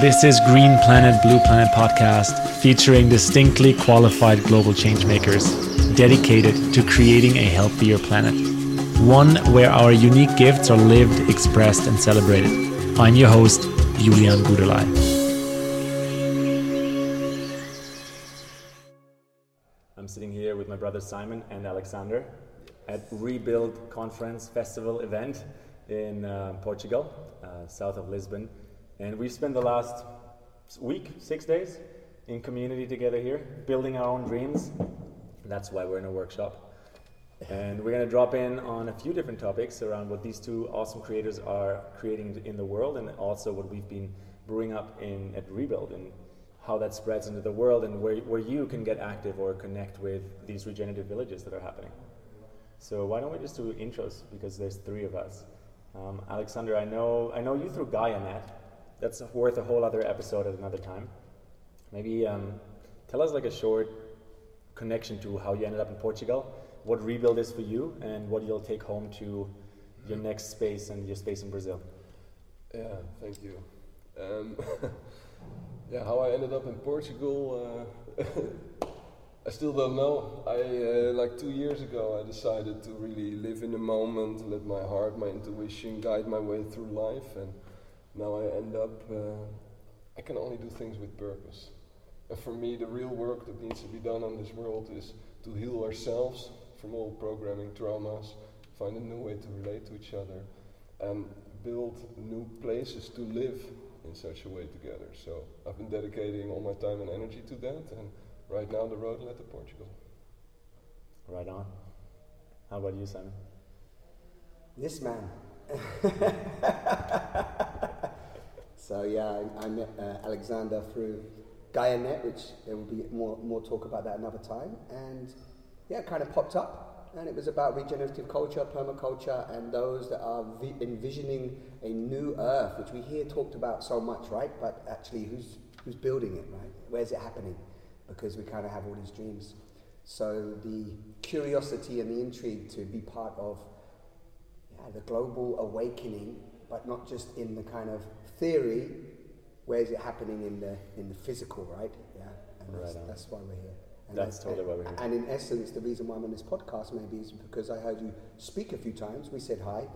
This is Green Planet, Blue Planet podcast featuring distinctly qualified global changemakers dedicated to creating a healthier planet. One where our unique gifts are lived, expressed, and celebrated. I'm your host, Julian Gudelai. I'm sitting here with my brother Simon and Alexander at Rebuild Conference Festival event in uh, Portugal, uh, south of Lisbon. And we've spent the last week, six days, in community together here, building our own dreams. That's why we're in a workshop. And we're going to drop in on a few different topics around what these two awesome creators are creating in the world and also what we've been brewing up in at Rebuild and how that spreads into the world and where, where you can get active or connect with these regenerative villages that are happening. So why don't we just do intros because there's three of us. Um, Alexander, I know I know you through GaiaNet, that's worth a whole other episode at another time. Maybe um, tell us like a short connection to how you ended up in Portugal, what Rebuild is for you, and what you'll take home to your next space and your space in Brazil. Yeah, thank you. Um, yeah, how I ended up in Portugal, uh, I still don't know. I uh, like two years ago, I decided to really live in the moment, let my heart, my intuition guide my way through life, and now I end up, uh, I can only do things with purpose. And for me, the real work that needs to be done on this world is to heal ourselves from all programming traumas, find a new way to relate to each other, and build new places to live in such a way together. So I've been dedicating all my time and energy to that, and right now the road led to Portugal. Right on. How about you, Simon? This man. So yeah, I, I met uh, Alexander through GaiaNet, which there will be more more talk about that another time. And yeah, it kind of popped up, and it was about regenerative culture, permaculture, and those that are vi- envisioning a new Earth, which we hear talked about so much, right? But actually, who's who's building it, right? Where's it happening? Because we kind of have all these dreams. So the curiosity and the intrigue to be part of the global awakening, but not just in the kind of theory, where is it happening in the in the physical, right? Yeah, and right that's, that's why we're here. And That's totally why we're here. And in essence, the reason why I'm on this podcast maybe is because I heard you speak a few times. We said hi,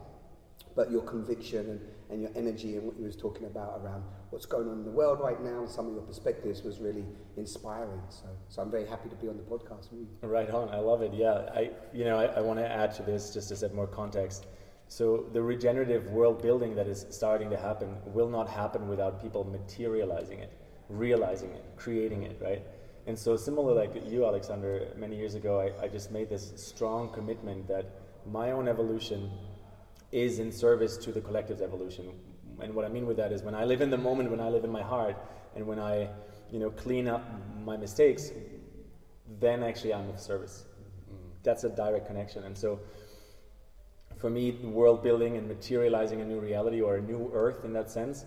but your conviction and, and your energy and what you was talking about around what's going on in the world right now and some of your perspectives was really inspiring. So, so I'm very happy to be on the podcast with you. Right on. I love it. Yeah. I, you know, I, I want to add to this just to set more context. So the regenerative world building that is starting to happen will not happen without people materializing it, realizing it, creating it, right? And so similar like you, Alexander, many years ago, I, I just made this strong commitment that my own evolution is in service to the collective's evolution. And what I mean with that is when I live in the moment, when I live in my heart, and when I, you know, clean up my mistakes, then actually I'm of service. Mm-hmm. That's a direct connection. And so for me, world building and materializing a new reality or a new earth in that sense,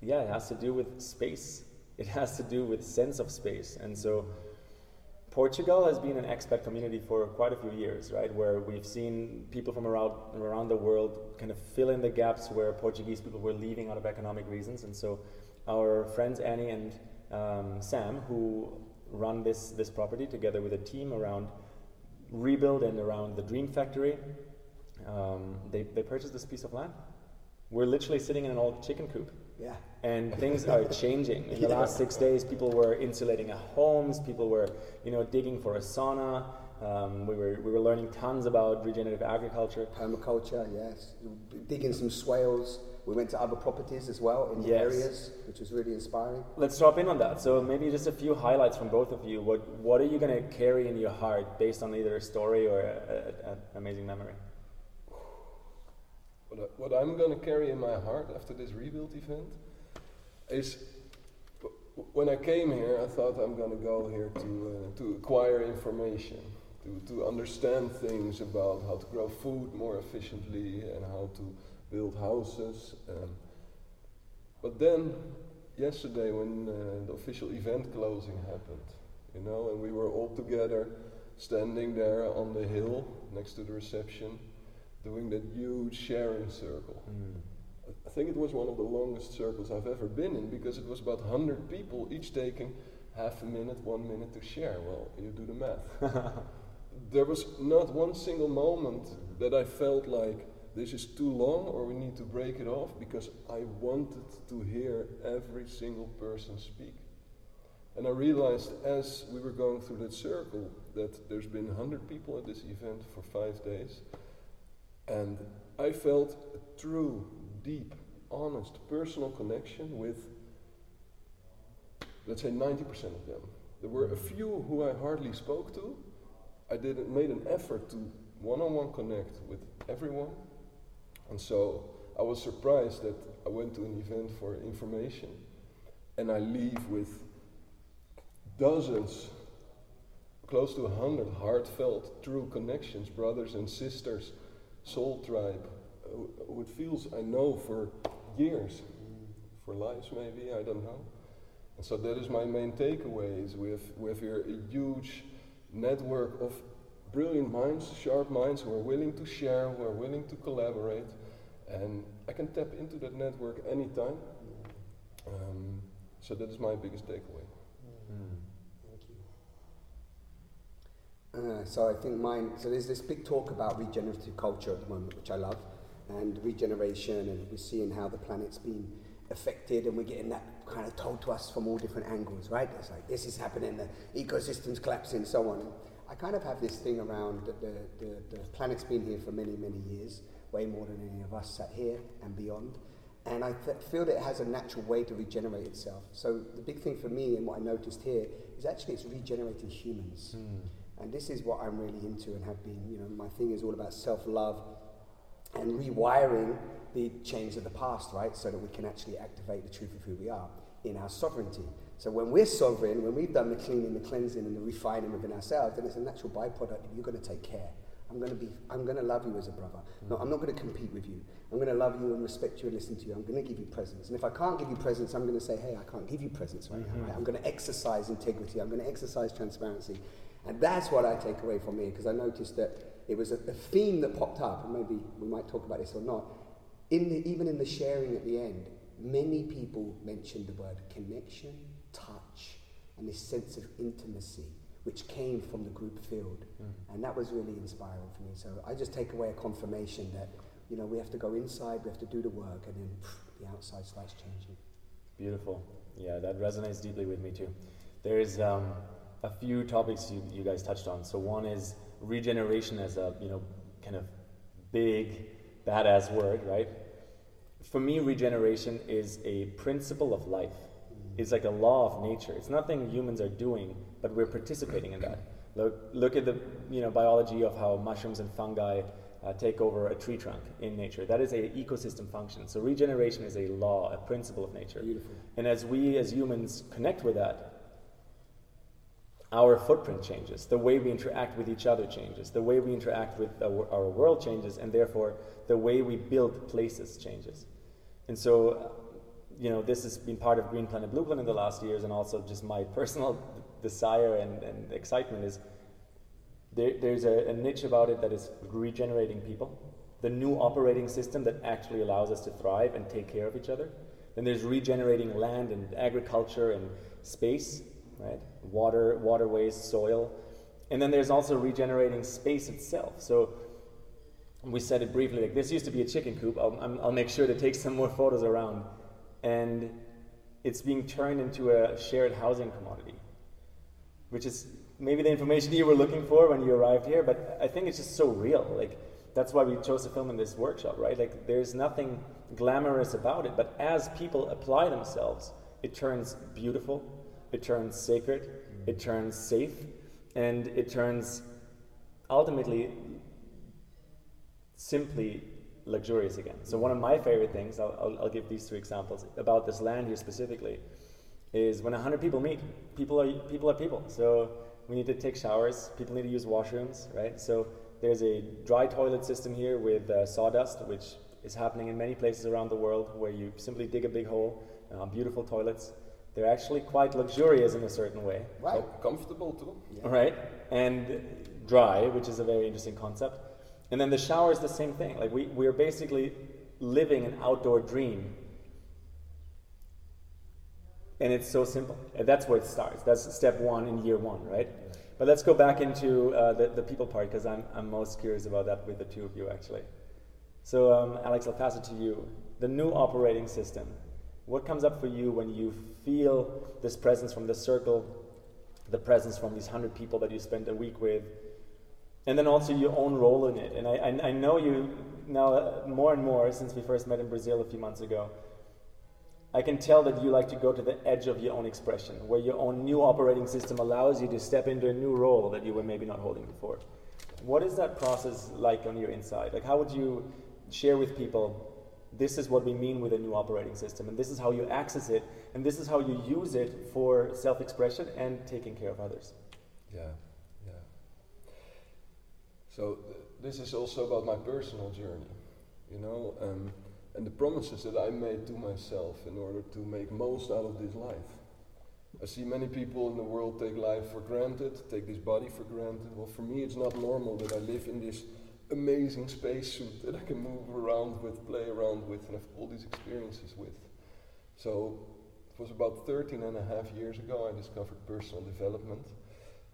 yeah, it has to do with space. It has to do with sense of space. And so Portugal has been an expat community for quite a few years, right? Where we've seen people from around around the world kind of fill in the gaps where Portuguese people were leaving out of economic reasons. And so our friends Annie and um, Sam, who run this this property together with a team around Rebuild and around the Dream Factory, um, they, they purchased this piece of land. We're literally sitting in an old chicken coop. Yeah. And things are changing. In the last six days, people were insulating our homes. People were, you know, digging for a sauna. Um, we were we were learning tons about regenerative agriculture. Permaculture, yes. Digging some swales. We went to other properties as well in the Yes. areas, which was really inspiring. Let's drop in on that. So maybe just a few highlights from both of you. What what are you going to carry in your heart based on either a story or an amazing memory? What, I, what I'm going to carry in my heart after this rebuild event is when I came here, I thought I'm going to go here to, uh, to acquire information, to, to understand things about how to grow food more efficiently and how to build houses. Um, but then, yesterday, when uh, the official event closing happened, you know, and we were all together standing there on the hill next to the reception, doing that huge sharing circle. Mm. I think it was one of the longest circles I've ever been in because it was about 100 people, each taking half a minute, one minute to share. Well, you do the math. there was not one single moment that I felt like this is too long or we need to break it off because I wanted to hear every single person speak. And I realized as we were going through that circle that there's been 100 people at this event for five days. And I felt a true, deep, honest, personal connection with, let's say, 90% of them. There were a few who I hardly spoke to. I did made an effort to one-on-one connect with everyone. And so I was surprised that I went to an event for information and I leave with dozens, close to a hundred heartfelt, true connections, brothers and sisters, soul tribe, who it feels I know for years, for lives maybe, I don't know. And so that is my main takeaway is we have, we have here a huge network of brilliant minds, sharp minds who are willing to share, who are willing to collaborate. And I can tap into that network anytime. Um, so that is my biggest takeaway. Mm. Uh, so I think mine, so there's this big talk about regenerative culture at the moment, which I love, and regeneration, and we're seeing how the planet's been affected, and we're getting that kind of told to us from all different angles, right? It's like this is happening, the ecosystem's collapsing, and so on. And I kind of have this thing around that the, the, the planet's been here for many, many years, way more than any of us sat here and beyond. And I th- feel that it has a natural way to regenerate itself. So the big thing for me and what I noticed here is actually it's regenerating humans. Mm. And this is what I'm really into and have been. You know, my thing is all about self love and rewiring the chains of the past, right? So that we can actually activate the truth of who we are in our sovereignty. So when we're sovereign, when we've done the cleaning, the cleansing, and the refining within ourselves, then it's a natural byproduct that you're going to take care. I'm going to be, I'm going to love you as a brother. No, I'm not going to compete with you. I'm going to love you and respect you and listen to you. I'm going to give you presence. And if I can't give you presence, I'm going to say, hey, I can't give you presence right mm-hmm. now. Right? I'm going to exercise integrity. I'm going to exercise transparency. And that's what I take away from here, because I noticed that it was a, a, theme that popped up, and maybe we might talk about this or not. In the, even in the sharing at the end, many people mentioned the word connection, touch, and this sense of intimacy, which came from the group field. Mm. And that was really inspiring for me. So I just take away a confirmation that, you know, we have to go inside, we have to do the work, and then pff, the outside starts changing. Beautiful. Yeah, that resonates deeply with me too. There is um, a few topics you, you guys touched on. So one is regeneration as a you know kind of big badass word, right? For me, regeneration is a principle of life. It's like a law of nature. It's nothing humans are doing, but we're participating in that. Look, look at the you know biology of how mushrooms and fungi uh, take over a tree trunk in nature. That is a ecosystem function. So regeneration is a law, a principle of nature. Beautiful. And as we as humans connect with that, our footprint changes, the way we interact with each other changes, the way we interact with our, world changes, and therefore the way we build places changes. And so, uh, you know, this has been part of Green Planet Blue Planet in the last years, and also just my personal desire and, and excitement is there, there's a, a niche about it that is regenerating people, the new operating system that actually allows us to thrive and take care of each other. Then there's regenerating land and agriculture and space right? Water, waterways, soil. And then there's also regenerating space itself. So we said it briefly, like this used to be a chicken coop. I'll, I'll make sure to take some more photos around. And it's being turned into a shared housing commodity, which is maybe the information you were looking for when you arrived here, but I think it's just so real. Like, that's why we chose to film in this workshop, right? Like, there's nothing glamorous about it, but as people apply themselves, it turns beautiful, it turns sacred, it turns safe, and it turns ultimately simply luxurious again. So, one of my favorite things, I'll, I'll, I'll give these two examples about this land here specifically, is when 100 people meet, people are, people are people. So, we need to take showers, people need to use washrooms, right? So, there's a dry toilet system here with uh, sawdust, which is happening in many places around the world where you simply dig a big hole, uh, beautiful toilets. They're actually quite luxurious in a certain way. Right. comfortable too. Yeah. Right. And dry, which is a very interesting concept. And then the shower is the same thing. Like we, we're basically living an outdoor dream. And it's so simple. And that's where it starts. That's step one in year one, right? But let's go back into uh, the, the people part because I'm, I'm most curious about that with the two of you actually. So, um, Alex, I'll pass it to you. The new operating system. What comes up for you when you feel this presence from the circle, the presence from these hundred people that you spent a week with, and then also your own role in it? And I, I, I know you now uh, more and more since we first met in Brazil a few months ago. I can tell that you like to go to the edge of your own expression, where your own new operating system allows you to step into a new role that you were maybe not holding before. What is that process like on your inside? Like, how would you share with people this is what we mean with a new operating system, and this is how you access it, and this is how you use it for self expression and taking care of others? Yeah, yeah. So, th- this is also about my personal journey, you know. Um, and the promises that I made to myself in order to make most out of this life. I see many people in the world take life for granted, take this body for granted. Well, for me, it's not normal that I live in this amazing spacesuit that I can move around with, play around with, and have all these experiences with. So, it was about 13 and a half years ago I discovered personal development.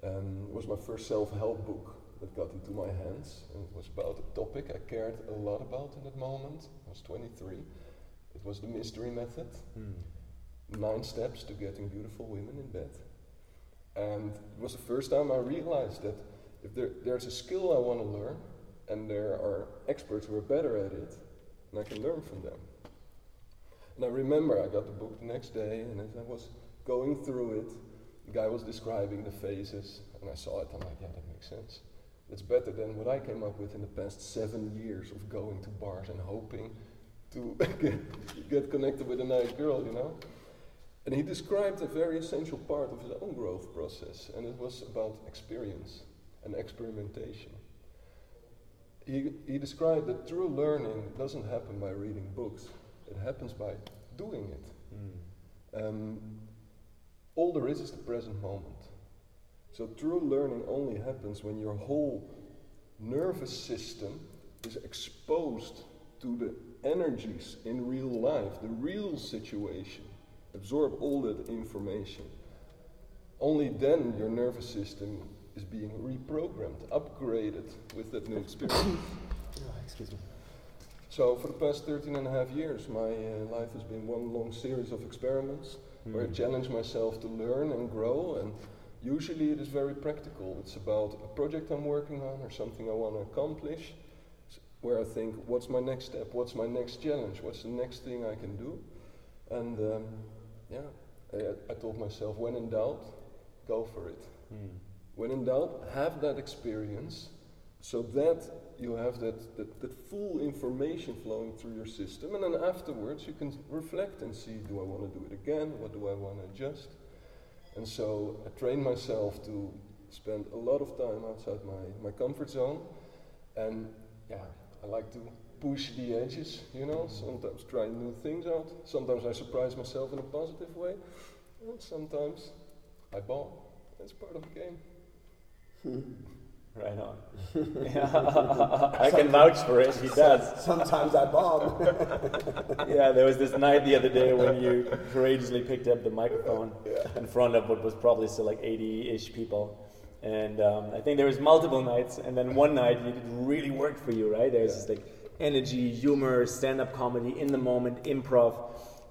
Um, it was my first self help book that got into my hands. And it was about a topic I cared a lot about in that moment. I was 23. It was the mystery method. Hmm. Nine steps to getting beautiful women in bed. And it was the first time I realized that if there, there's a skill I want to learn, and there are experts who are better at it, and I can learn from them. And I remember I got the book the next day, and as I was going through it, the guy was describing the phases, and I saw it. I'm like, yeah, that makes sense. It's better than what I came up with in the past seven years of going to bars and hoping to get, get connected with a nice girl, you know? And he described a very essential part of his own growth process, and it was about experience and experimentation. He, he described that true learning doesn't happen by reading books, it happens by doing it. Hmm. Um, all there is is the present moment. So true learning only happens when your whole nervous system is exposed to the energies in real life, the real situation. Absorb all that information. Only then your nervous system is being reprogrammed, upgraded with that new experience. excuse me. So for the past 13 and a half years, my uh, life has been one long series of experiments where I challenge myself to learn and grow. And usually it is very practical. It's about a project I'm working on or something I want to accomplish, where I think, what's my next step? What's my next challenge? What's the next thing I can do? And um, yeah, I, I told myself, when in doubt, go for it. Hmm. When in doubt, have that experience so that you have that, that, that full information flowing through your system. And then afterwards, you can reflect and see do I want to do it again? What do I want to adjust? And so I train myself to spend a lot of time outside my, my comfort zone. And yeah, I like to push the edges, you know, sometimes try new things out. Sometimes I surprise myself in a positive way. And sometimes I bomb. That's part of the game. Right on. I can vouch for it. He does. Sometimes I bomb. Yeah, there was this night the other day when you courageously picked up the microphone in front of what was probably still like 80-ish people. And um, I think there was multiple nights, and then one night it really worked for you, right? There There's this like energy, humor, stand-up comedy, in the moment, improv,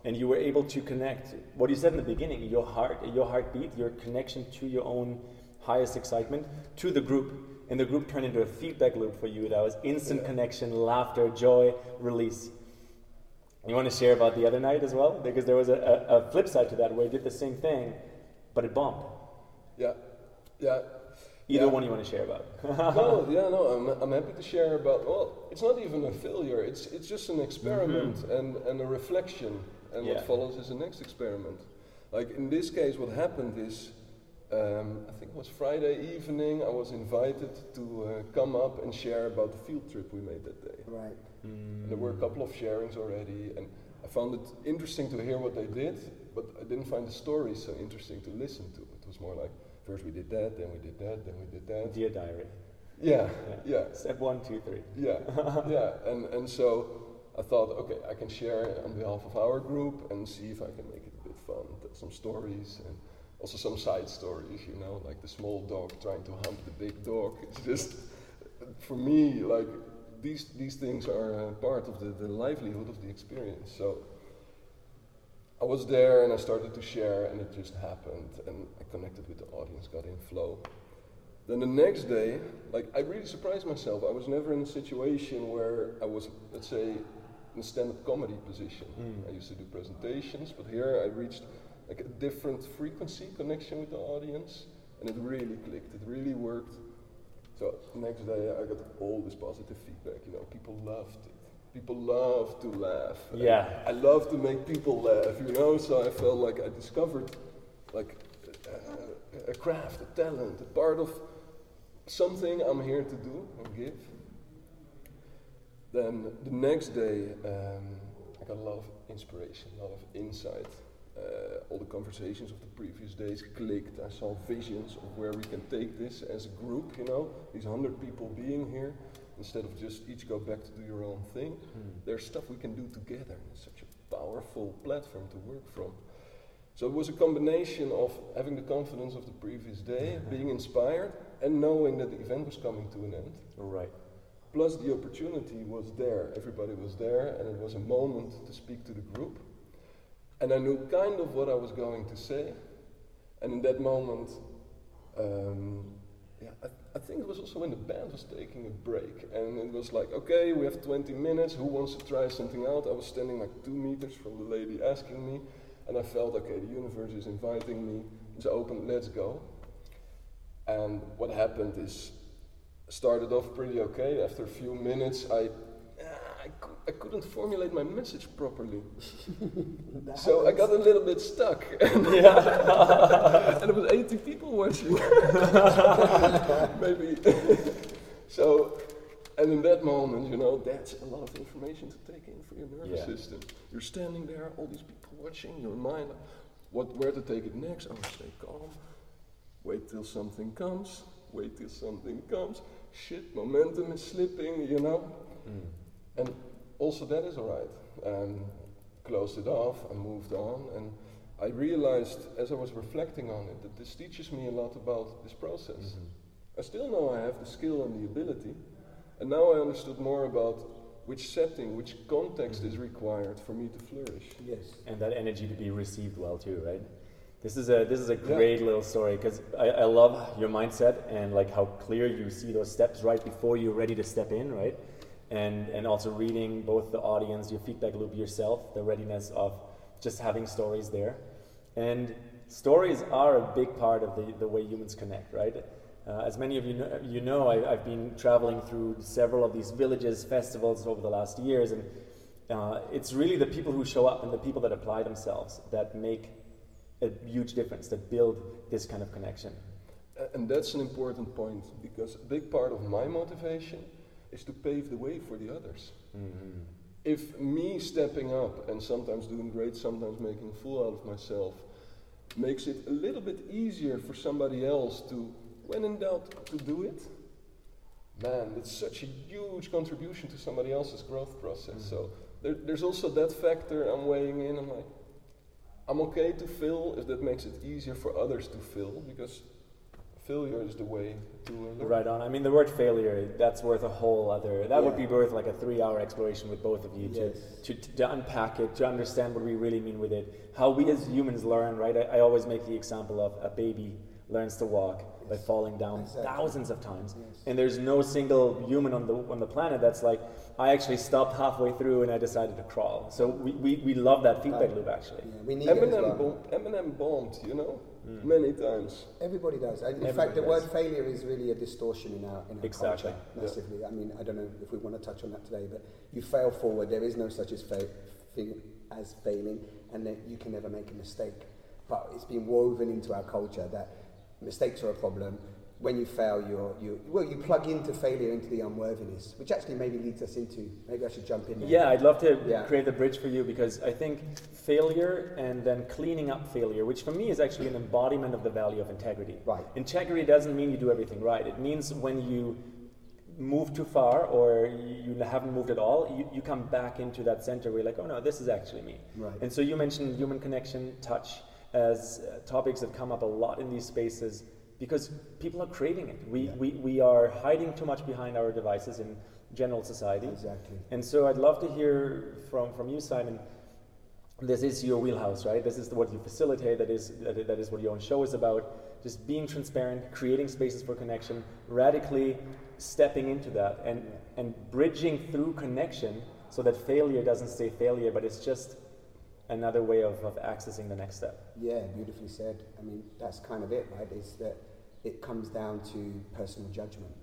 and you were able to connect. What you said in the beginning, your heart, your heartbeat, your connection to your own highest excitement, to the group, and the group turned into a feedback loop for you. That was instant Yeah. connection, laughter, joy, release. You want to share about the other night as well? Because there was a, a, a flip side to that where you did the same thing, but it bombed. Yeah, yeah. Either Yeah. one you want to share about. no, yeah, no, I'm, I'm happy to share about, well, it's not even a failure, it's, it's just an experiment mm-hmm. and, and a reflection, and Yeah. what follows is the next experiment. Like in this case, what happened is, um, I think it was Friday evening, I was invited to uh, come up and share about the field trip we made that day. right. And there were a couple of sharings already, and I found it interesting to hear what they did, but I didn't find the story so interesting to listen to. It was more like, first we did that, then we did that, then we did that. Dear diary. Yeah, Yeah. yeah, Step one, two, three. yeah, yeah. And, and so I thought, okay, I can share on behalf of our group and see if I can make it a bit fun. Tell some stories and also some side stories, you know, like the small dog trying to hump the big dog. It's just, for me, like these these things are uh, part of the, the livelihood of the experience. So I was there and I started to share, and it just happened, and I connected with the audience, got in flow. Then the next day, like I really surprised myself. I was never in a situation where I was, let's say, in a stand-up comedy position. Mm. I used to do presentations, but here I reached like a different frequency connection with the audience, and it really clicked. It really worked. So next day I got all this positive feedback. You know, people loved it. People love to laugh. Yeah. I love to make people laugh. You know, so I felt like I discovered like a, a craft, a talent, a part of something I'm here to do and give. Then the next day, um, I got a lot of inspiration, a lot of insight. Uh, all the conversations of the previous days clicked. I saw visions of where we can take this as a group, you know, these hundred people being here, instead of just each go back to do your own thing. Mm. There's stuff we can do together. and It's such a powerful platform to work from. So it was a combination of having the confidence of the previous day, being inspired, and knowing that the event was coming to an end. Right. Plus, the opportunity was there. Everybody was there, and it was a moment to speak to the group. And I knew kind of what I was going to say. And in that moment, um, yeah, I, I think it was also when the band was taking a break. And it was like, okay, we have 20 minutes. Who wants to try something out? I was standing like two meters from the lady asking me. And I felt, okay, the universe is inviting me. It's open, let's go. And what happened is, started off pretty okay. After a few minutes, I, I, couldn't formulate my message properly. That So I got a little bit stuck. Yeah. and it was 80 people watching. Maybe. so, and in that moment, you know, that's a lot of information to take in for your nervous Yeah. system. You're standing there, all these people watching, your mind, what, where to take it next? Oh, stay calm. Wait till something comes. Wait till something comes. Shit, momentum is slipping, you know. Mm. And also that is alright. Um, closed it off, and moved on, and I realized as I was reflecting on it that this teaches me a lot about this process. Mhm. I still know I have the skill and the ability, and now I understood more about which setting, which context is required for me to flourish. Yes. and that energy to be received well too, right? This is a this is a Yeah. great little story because I, I love your mindset and like how clear you see those steps right before you're ready to step in, right? And and also reading both the audience, your feedback loop yourself, the readiness of just having stories there, and stories are a big part of the the way humans connect, right? Uh, as many of you know, you know I, I've been traveling through several of these villages, festivals over the last years, and uh, it's really the people who show up and the people that apply themselves that make a huge difference, that build this kind of connection. And that's an important point because a big part of my motivation is to pave the way for the others. Mm-hmm. if me stepping up and sometimes doing great, sometimes making a fool out of myself, makes it a little bit easier for somebody else to, when in doubt, to do it, man, it's such a huge contribution to somebody else's growth process. Mhm. So there, there's also that factor I'm weighing in. I'm like, I'm okay to fill if that makes it easier for others to fill because failure is the way to learn. Right on. I mean, the word failure, that's worth a whole other, that would be worth like a three hour exploration with both of you to, Yes. to, to unpack it, to understand what we really mean with it. How we as humans learn, right? I, I always make the example of a baby learns to walk by falling down Exactly. thousands of times. Yes. And there's no single human on the, on the planet that's like, I actually stopped halfway through and I decided to crawl. So we, we, we love that feedback loop actually. Yeah, we need it as Eminem, well. bom- Eminem bombed, you know, Mm. many times. Everybody does. And in Everybody fact, the does. word failure is really a distortion in our, in our Exactly. culture Yeah. massively. I mean, I don't know if we want to touch on that today, but you fail forward. There is no such as, fa- thing as failing, and that you can never make a mistake. But it's been woven into our culture that mistakes are a problem. When you fail, you're, you well, you plug into failure into the unworthiness, which actually maybe leads us into. Maybe I should jump in. there. Yeah, I'd love to Yeah. create the bridge for you because I think failure and then cleaning up failure, which for me is actually an embodiment of the value of integrity. Right. Integrity doesn't mean you do everything right. It means when you move too far or you haven't moved at all, you, you come back into that center where you're like, oh no, this is actually me. Right. And so you mentioned human connection, touch as uh, topics that come up a lot in these spaces because people are craving it. We, Yeah. we, we are hiding too much behind our devices in general society. Exactly. And so I'd love to hear from, from you, Simon. This is your wheelhouse, right? This is what you facilitate. That is that, that is what your own show is about. Just being transparent, creating spaces for connection, radically stepping into that, and and bridging through connection, so that failure doesn't stay failure, but it's just another way of, of accessing the next step. Yeah, beautifully said. I mean, that's kind of it, right? Is that it comes down to personal judgment.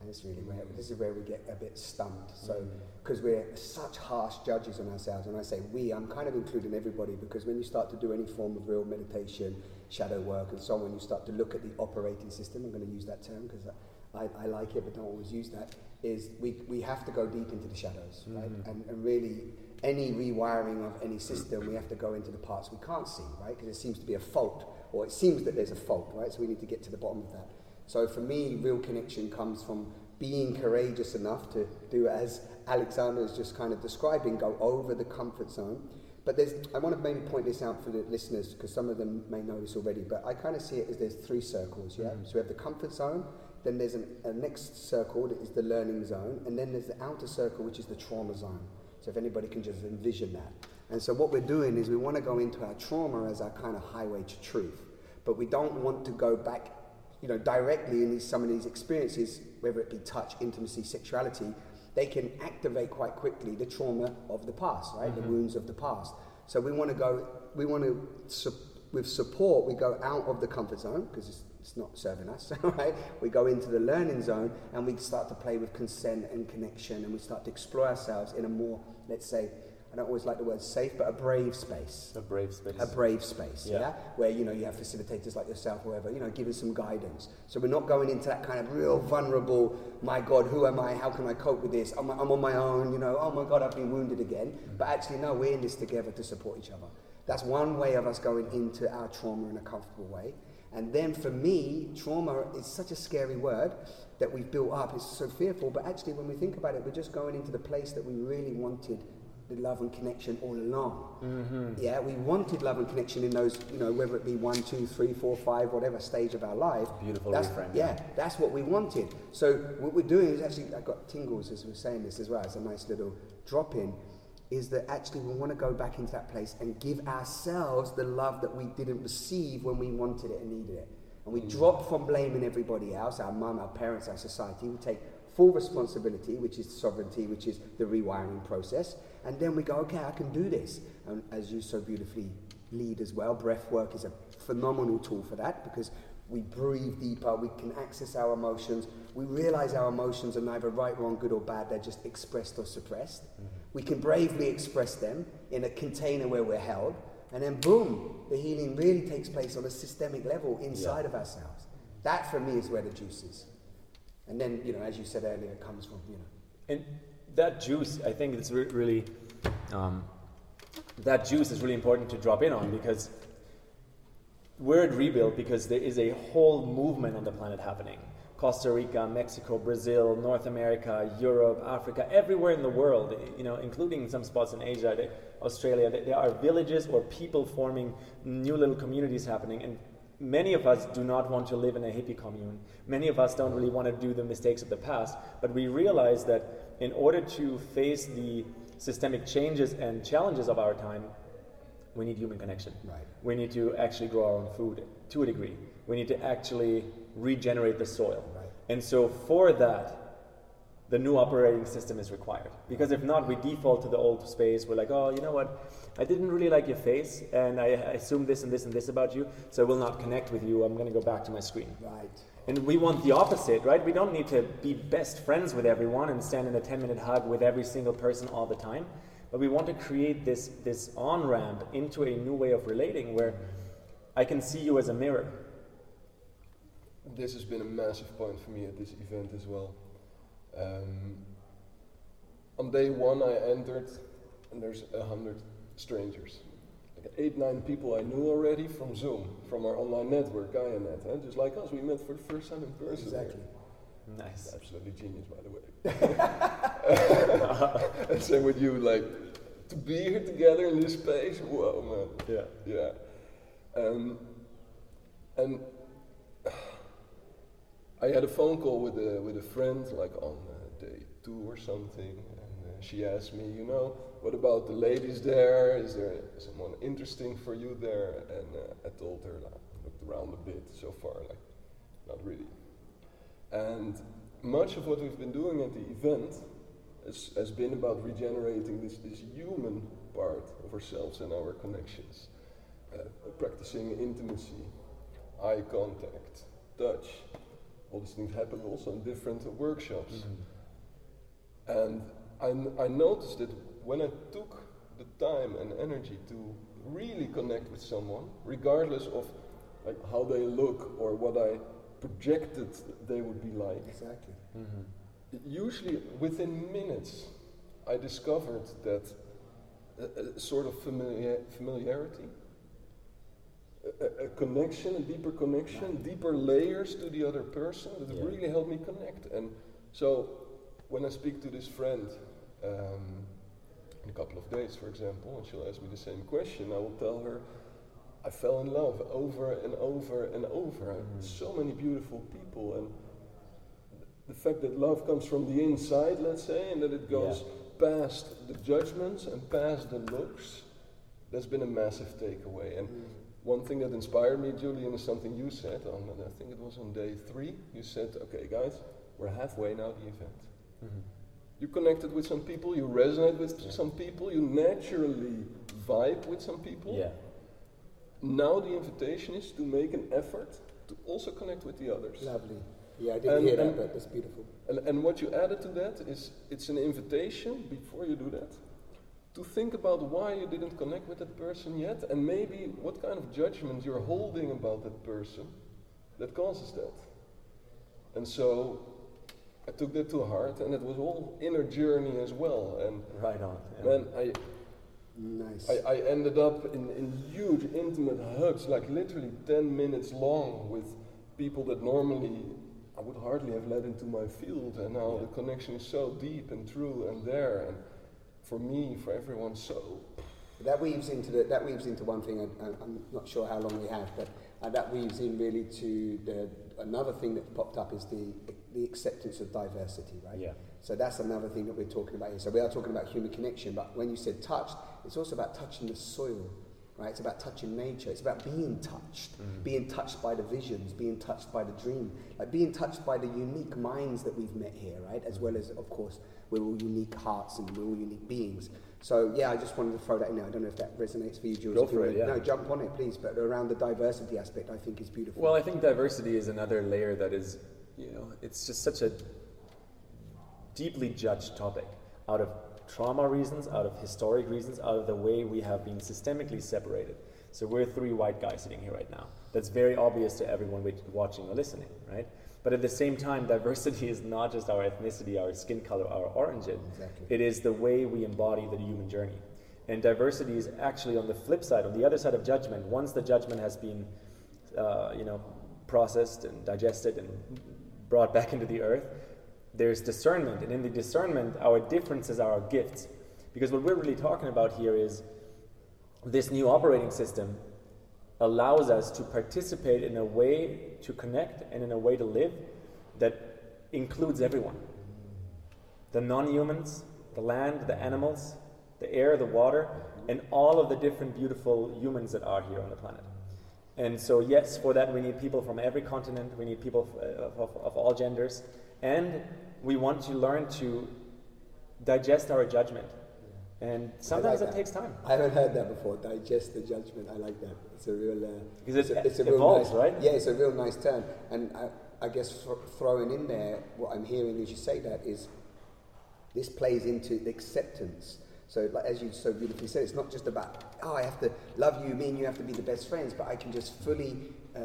And it's really where, this is where we get a bit stumped. So, because we're such harsh judges on ourselves, and I say we, I'm kind of including everybody because when you start to do any form of real meditation, shadow work, and so on, when you start to look at the operating system, I'm going to use that term because I, I like it but don't always use that, is we, we have to go deep into the shadows, right? Mhm. And, and really, any rewiring of any system, we have to go into the parts we can't see, right? Because it seems to be a fault, or it seems that there's a fault, right? So we need to get to the bottom of that. So for me, real connection comes from being courageous enough to do as Alexander is just kind of describing, go over the comfort zone. But there's, I want to maybe point this out for the listeners because some of them may know this already. But I kind of see it as there's three circles. Yeah. Mhm. So we have the comfort zone, then there's an, a next circle that is the learning zone, and then there's the outer circle which is the trauma zone. So if anybody can just envision that. And so what we're doing is we want to go into our trauma as our kind of highway to truth, but we don't want to go back, you know, directly in these, some of these experiences, whether it be touch, intimacy, sexuality, they can activate quite quickly the trauma of the past, right? The Mhm. wounds of the past. So we want to go, we want to, su- with support, we go out of the comfort zone because it's, it's not serving us, right? We go into the learning zone and we start to play with consent and connection and we start to explore ourselves in a more, let's say, I don't always like the word safe, but a brave space A brave space. a brave space, yeah. Yeah. where you know you have facilitators like yourself, whoever, you know, giving some guidance. So we're not going into that kind of real vulnerable. My God, who am I? How can I cope with this? I'm, I'm on my own, you know. Oh my God, I've been wounded again. Mm. But actually, no, we're in this together to support each other. That's one way of us going into our trauma in a comfortable way. And then for me, trauma is such a scary word that we've built up. It's so fearful. But actually, when we think about it, we're just going into the place that we really wanted the love and connection all along. Mm-hmm. Yeah, we wanted love and connection in those, you know, whether it be one, two, three, four, five, whatever stage of our life. Beautiful That's, reframe. yeah, that's what we wanted. So what we're doing is actually, I got tingles as we're saying this as well. It's a nice little drop in. Is that actually we want to go back into that place and give ourselves the love that we didn't receive when we wanted it and needed it. And we drop from blaming everybody else, our mum, our parents, our society. We take full responsibility, which is sovereignty, which is the rewiring process. And then we go, okay, I can do this. And as you so beautifully lead as well, breath work is a phenomenal tool for that because we breathe deeper, we can access our emotions, we realize our emotions are neither right, wrong, good, or bad, they're just expressed or suppressed. Mm-hmm. We can bravely express them in a container where we're held, and then boom, the healing really takes place on a systemic level inside of ourselves. That for me is where the juice is. And then, you know, as you said earlier, it comes from, you know, And that juice, I think it's re- really, um, that juice is really important to drop in on because we're at Rebuild because there is a whole movement on the planet happening. Costa Rica, Mexico, Brazil, North America, Europe, Africa, everywhere in the world, you know, including some spots in Asia, Australia, there are villages or people forming new little communities happening. And many of us do not want to live in a hippie commune. Many of us don't really want to do the mistakes of the past. But we realize that in order to face the systemic changes and challenges of our time, we need human connection. Right. We need to actually grow our own food to a degree. We need to actually regenerate the soil. Right. And so for that, the new operating system is required. Because if not, we default to the old space. We're like, oh, you know what? I didn't really like your face, and I, assume this and this and this about you, so I will not connect with you. I'm going to go back to my screen. right. And we want the opposite, right? We don't need to be best friends with everyone and stand in a 10 minute hug with every single person all the time. But we want to create this, this on ramp into a new way of relating where I can see you as a mirror. This has been a massive point for me at this event as well. Um, on day one, I entered, and there's a hundred strangers. Like eight, nine people I knew already from Zoom, from our online network, GaiaNet. Huh? Just like us, we met for the first time in person. Exactly. Nice. Absolutely genius, by the way. and same with you, like to be here together in this space. Whoa, man. Yeah. Yeah. Um, and I had a phone call with a with a friend, like on uh, day two or something, and uh, she asked me, you know, what about the ladies there? Is there someone interesting for you there? And uh, I told her, like, looked around a bit. So far, like, not really. And much of what we've been doing at the event has, has been about regenerating this, this human part of ourselves and our connections. Uh, practicing intimacy, eye contact, touch. All these things happen also in different uh, workshops. Mm-hmm. And I, I noticed that when I took the time and energy to really connect with someone, regardless of like how they look or what I projected they would be like, Exactly. Mm-hmm. usually within minutes, I discovered that a, a sort of familiar, familiarity, a, a- connection, a deeper connection, deeper layers to the other person that Yeah. really helped me connect. And so when I speak to this friend um, in a couple of days, for example, and she'll ask me the same question, I will tell her. I fell in love over and over and over. Mhm. So many beautiful people, and the fact that love comes from the inside, let's say, and that it goes past the judgments and past the looks, that's been a massive takeaway. And one thing that inspired me, Julian, is something you said on, I think it was on day three. You said, okay, guys, we're halfway now the event. Mm-hmm. You connected with some people, you resonate with some people, you naturally vibe with some people. Yeah. Now the invitation is to make an effort to also connect with the others. Lovely. Yeah, I didn't And- hear that, but it's beautiful. And, and what you added to that is it's an invitation before you do that to think about why you didn't connect with that person yet and maybe what kind of judgment you're holding about that person that causes that. And so I took that to heart and it was all inner journey as well. And Right on. yeah. man, I, Nice. I, I ended up in, in huge intimate hugs, like literally 10 minutes long with people that normally I would hardly have let into my field. And now Yeah. the connection is so deep and true and there. And for me, for everyone, so. That weaves into the, that weaves into one thing. I, I, I'm not sure how long we have, but uh, that weaves in really to the another thing that popped up is the the acceptance of diversity, right? Yeah. So that's another thing that we're talking about here. So we are talking about human connection, but when you said touched, it's also about touching the soil, right? It's about touching nature. It's about being touched, Mhm. being touched by the visions, being touched by the dream, like being touched by the unique minds that we've met here, right? As well as, of course, we're all unique hearts and we're all unique beings. So yeah, I just wanted to throw that in there. I don't know if that resonates for you, Jules. Go for it, yeah. No, jump on it, please. But around the diversity aspect, I think is beautiful. Well, I think diversity is another layer that is, you know, it's just such a deeply judged topic out of trauma reasons, out of historic reasons, out of the way we have been systemically separated. So we're three white guys sitting here right now. That's very obvious to everyone watching or listening, right? But at the same time, diversity is not just our ethnicity, our skin color, our origin. Exactly. It is the way we embody the human journey. And diversity is actually on the flip side, on the other side of judgment. Once the judgment has been, uh, you know, processed and digested and brought back into the earth, there's discernment. And in the discernment, our differences are our gifts. Because what we're really talking about here is this new operating system allows us to participate in a way to connect and in a way to live that includes everyone the non humans, the land, the animals, the air, the water, and all of the different beautiful humans that are here on the planet. And so, yes, for that, we need people from every continent, we need people uh, of, of, of all genders, and we want to learn to digest our judgment. And sometimes like it takes time. I haven't heard that before. Digest the judgment. I like that. It's a real. Uh, Because it it's a, it's a evolves, real nice, right? Yeah, it's a real nice term. And I, I guess th- throwing in there, what I'm hearing as you say that is, this plays into the acceptance. So, like, as you so beautifully said, it's not just about oh, I have to love you, me and you have to be the best friends, but I can just fully uh,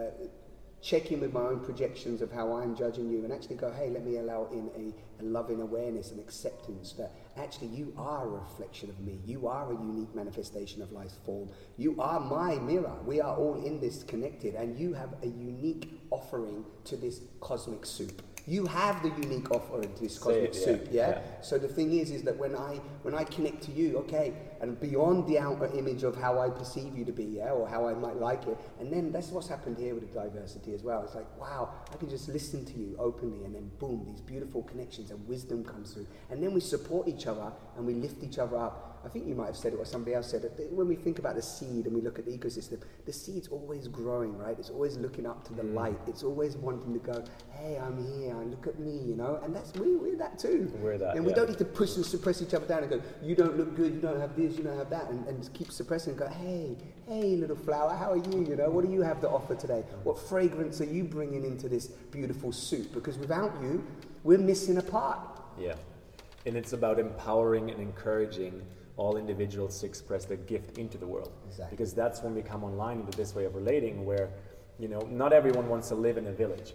check in with my own projections of how I'm judging you, and actually go, hey, let me allow in a, a loving awareness and acceptance that actually you are a reflection of me. You are a unique manifestation of life's form. You are my mirror. We are all in this connected, and you have a unique offering to this cosmic soup. You have the unique offer into this cosmic soup, yeah, yeah? yeah. So the thing is, is that when I when I connect to you, okay, and beyond the outer image of how I perceive you to be, yeah, or how I might like it, and then that's what's happened here with the diversity as well. It's like, wow, I can just listen to you openly, and then boom, these beautiful connections and wisdom comes through, and then we support each other and we lift each other up. I think you might have said it, or somebody else said it. When we think about the seed and we look at the ecosystem, the seed's always growing, right? It's always looking up to the mm. light. It's always wanting to go, hey, I'm here, and look at me, you know. And that's we, we're that too. We're that, and we yeah. don't need to push and suppress each other down and go, you don't look good, you don't have this, you don't have that, and, and just keep suppressing and go, hey, hey, little flower, how are you? You know, what do you have to offer today? What fragrance are you bringing into this beautiful soup? Because without you, we're missing a part. Yeah. And it's about empowering and encouraging all individuals to express their gift into the world. Exactly. Because that's when we come online into this way of relating where, you know, not everyone wants to live in a village.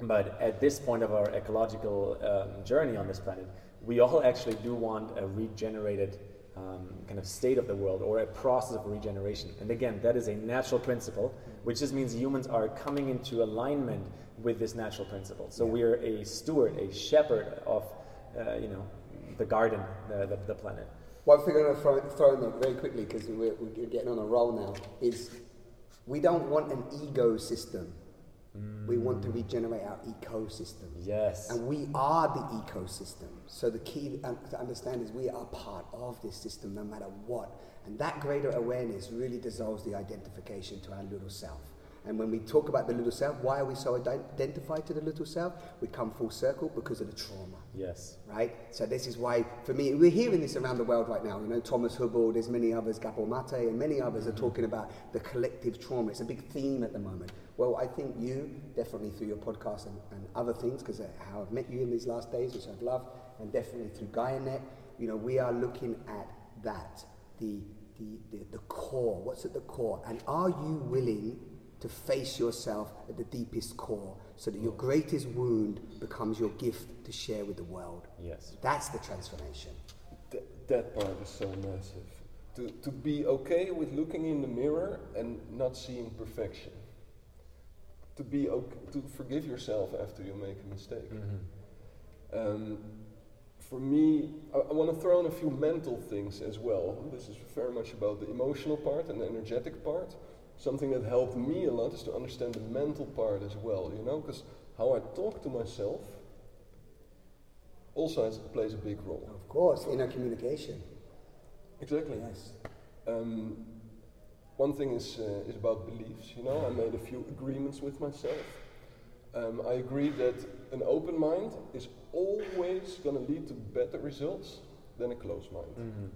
But at this point of our ecological um, journey on this planet, we all actually do want a regenerated um, kind of state of the world or a process of regeneration. And again, that is a natural principle, which just means humans are coming into alignment with this natural principle. So we are a steward, a shepherd of, uh, you know, the garden, the, the, the planet. One thing I'm going to throw, throw in there very quickly because we're, we're getting on a roll now is we don't want an ego system. We want to mm. regenerate our ecosystem. Yes. And we are the ecosystem. So the key um, to understand is we are part of this system no matter what. And that greater awareness really dissolves the identification to our little self. And when we talk about the little self, why are we so identified to the little self? We come full circle because of the trauma Yes. right? So this is why, for me, we're hearing this around the world right now. You know, Thomas Hübl, there's many others, Gabor Mate, and many others are mm-hmm. talking about the collective trauma. It's a big theme at the moment. Well, I think you, definitely through your podcast and, and other things, because uh, how I've met you in these last days, which I've loved, and definitely through GaiaNet, you know, we are looking at that, the, the, the, the core. What's at the core? And are you willing to face yourself at the deepest core so that your greatest wound becomes your gift to share with the world? Yes. That's the transformation. Th- that part is so massive. To, to be okay with looking in the mirror and not seeing perfection. To be okay, to forgive yourself after you make a mistake. Um, for me, I, I want to throw in a few mental things as well. This is very much about the emotional part and the energetic part. Something that helped me a lot is to understand the mental part as well, you know, because how I talk to myself also has, plays a big role. Of course, inner communication. Exactly. Yes. Um, one thing is, uh, is about beliefs. You know, I made a few agreements with myself. Um, I agree that an open mind is always going to lead to better results than a closed mind.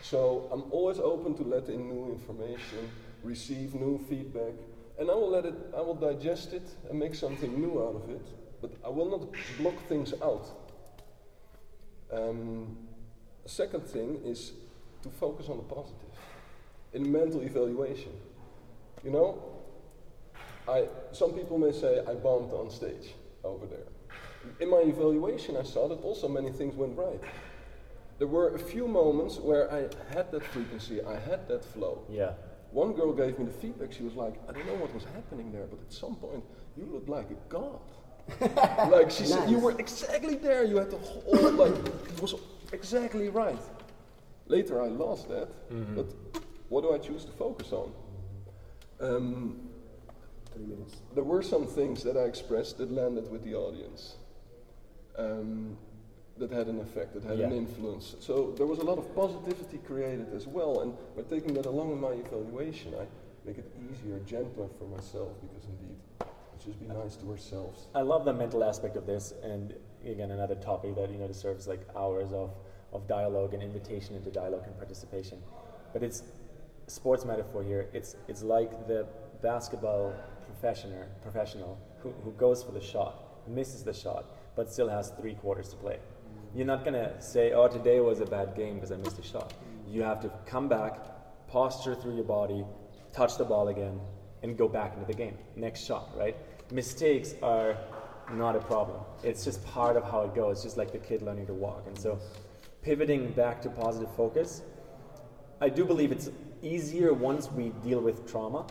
So I'm always open to let in new information, receive new feedback, and I will let it. I will digest it and make something new out of it. But I will not block things out. Um, second thing is to focus on the positive in mental evaluation. You know, I some people may say I bombed on stage over there. In my evaluation, I saw that also many things went right. There were a few moments where I had that frequency, I had that flow. Yeah. One girl gave me the feedback. She was like, "I don't know what was happening there, but at some point you looked like a god." like she said, you were exactly there. You had the whole like it was exactly right. Later, I lost that, but what do I choose to focus on? Um, Three minutes. there were some things that I expressed that landed with the audience, um, that had an effect, that had an influence. So there was a lot of positivity created as well. And by taking that along in my evaluation, I make it easier, gentler for myself because indeed, let's just be nice to ourselves. I love the mental aspect of this, and again, another topic that you know deserves like hours of, of dialogue and invitation into dialogue and participation. But it's sports metaphor here. It's it's like the basketball professional professional who, who goes for the shot, misses the shot, but still has three quarters to play. You're not gonna say, "Oh, today was a bad game because I missed a shot." You have to come back, posture through your body, touch the ball again, and go back into the game. Next shot, right? Mistakes are not a problem. It's just part of how it goes, just like the kid learning to walk. And so, pivoting back to positive focus, I do believe it's easier once we deal with trauma.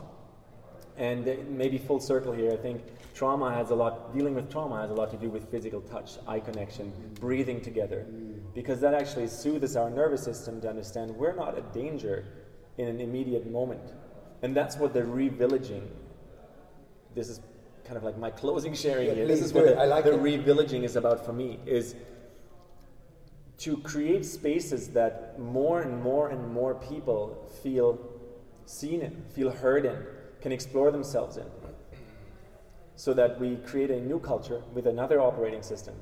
And maybe full circle here, I think trauma has a lot, dealing with trauma has a lot to do with physical touch, eye connection, breathing together. Because that actually soothes our nervous system to understand we're not a danger in an immediate moment. And that's what the revillaging, this is kind of like my closing sharing Yeah, here. This is what the, I like the it. revillaging is about for me, is to create spaces that more and more and more people feel seen in, feel heard in, can explore themselves in. So that we create a new culture with another operating system.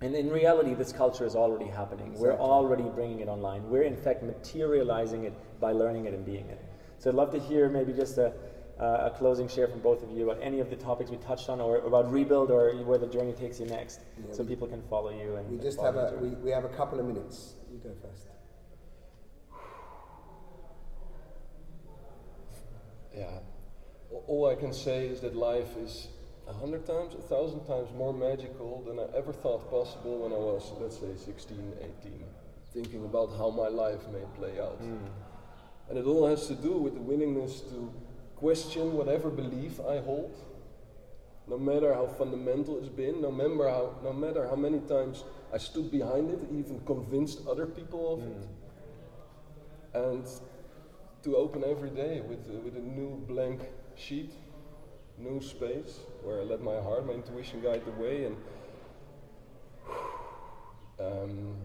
And in reality, this culture is already happening. We're already bringing it online. We're, in fact, materializing it by learning it and being it. So I'd love to hear maybe just a, uh, a closing share from both of you about any of the topics we touched on, or about rebuild, or where the journey takes you next, Yeah, so we- people can follow you. And We just have a we, we have a couple of minutes. You go first. Yeah. All I can say is that life is a hundred times, a thousand times more magical than I ever thought possible when I was, let's say, 16, 18, thinking about how my life may play out. Mm. And it all has to do with the willingness to question whatever belief I hold, no matter how fundamental it's been, no matter how, no matter how many times I stood behind it, even convinced other people of it, and to open every day with, uh, with a new blank sheet, new space, where I let my heart, my intuition guide the way, and um,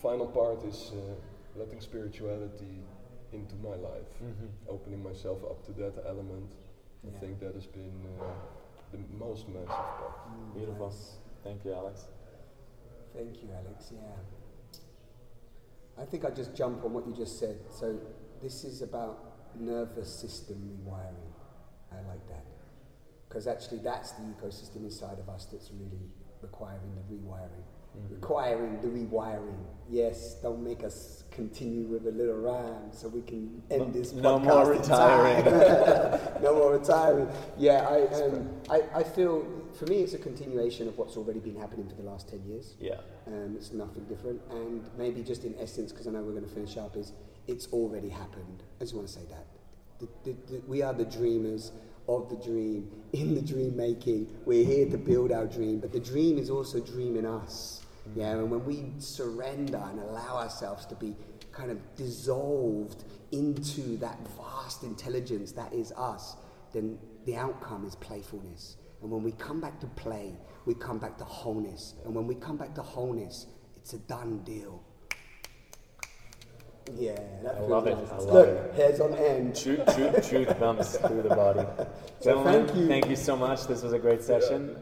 final part is uh, letting spirituality into my life Mhm. opening myself up to that element. I think that has been uh, the most massive part. Mm, Beautiful. nice. Thank you, Alex. Thank you, Alex. Yeah. I think I'll just jump on what you just said. So, this is about nervous system rewiring. I like that. Because actually, that's the ecosystem inside of us that's really requiring the rewiring. Mm-hmm. Requiring the rewiring. Yes, don't make us continue with a little rhyme so we can end No- this no podcast more in retiring. no more retiring. Yeah, I, um, I, I feel, for me, it's a continuation of what's already been happening for the last 10 years. Yeah. Um, it's nothing different. And maybe just in essence, because I know we're going to finish up, is it's already happened. I just want to say that. The, the, the, we are the dreamers of the dream, in the dream making. We're here to build our dream, but the dream is also dreaming us. Yeah, and when we surrender and allow ourselves to be kind of dissolved into that vast intelligence that is us, then the outcome is playfulness. And when we come back to play, we come back to wholeness. And when we come back to wholeness, it's a done deal. Yeah, that I love it. I love Look, it. heads on end. Truth, truth, truth comes through the body. So Gentlemen, thank you. thank you so much. This was a great session.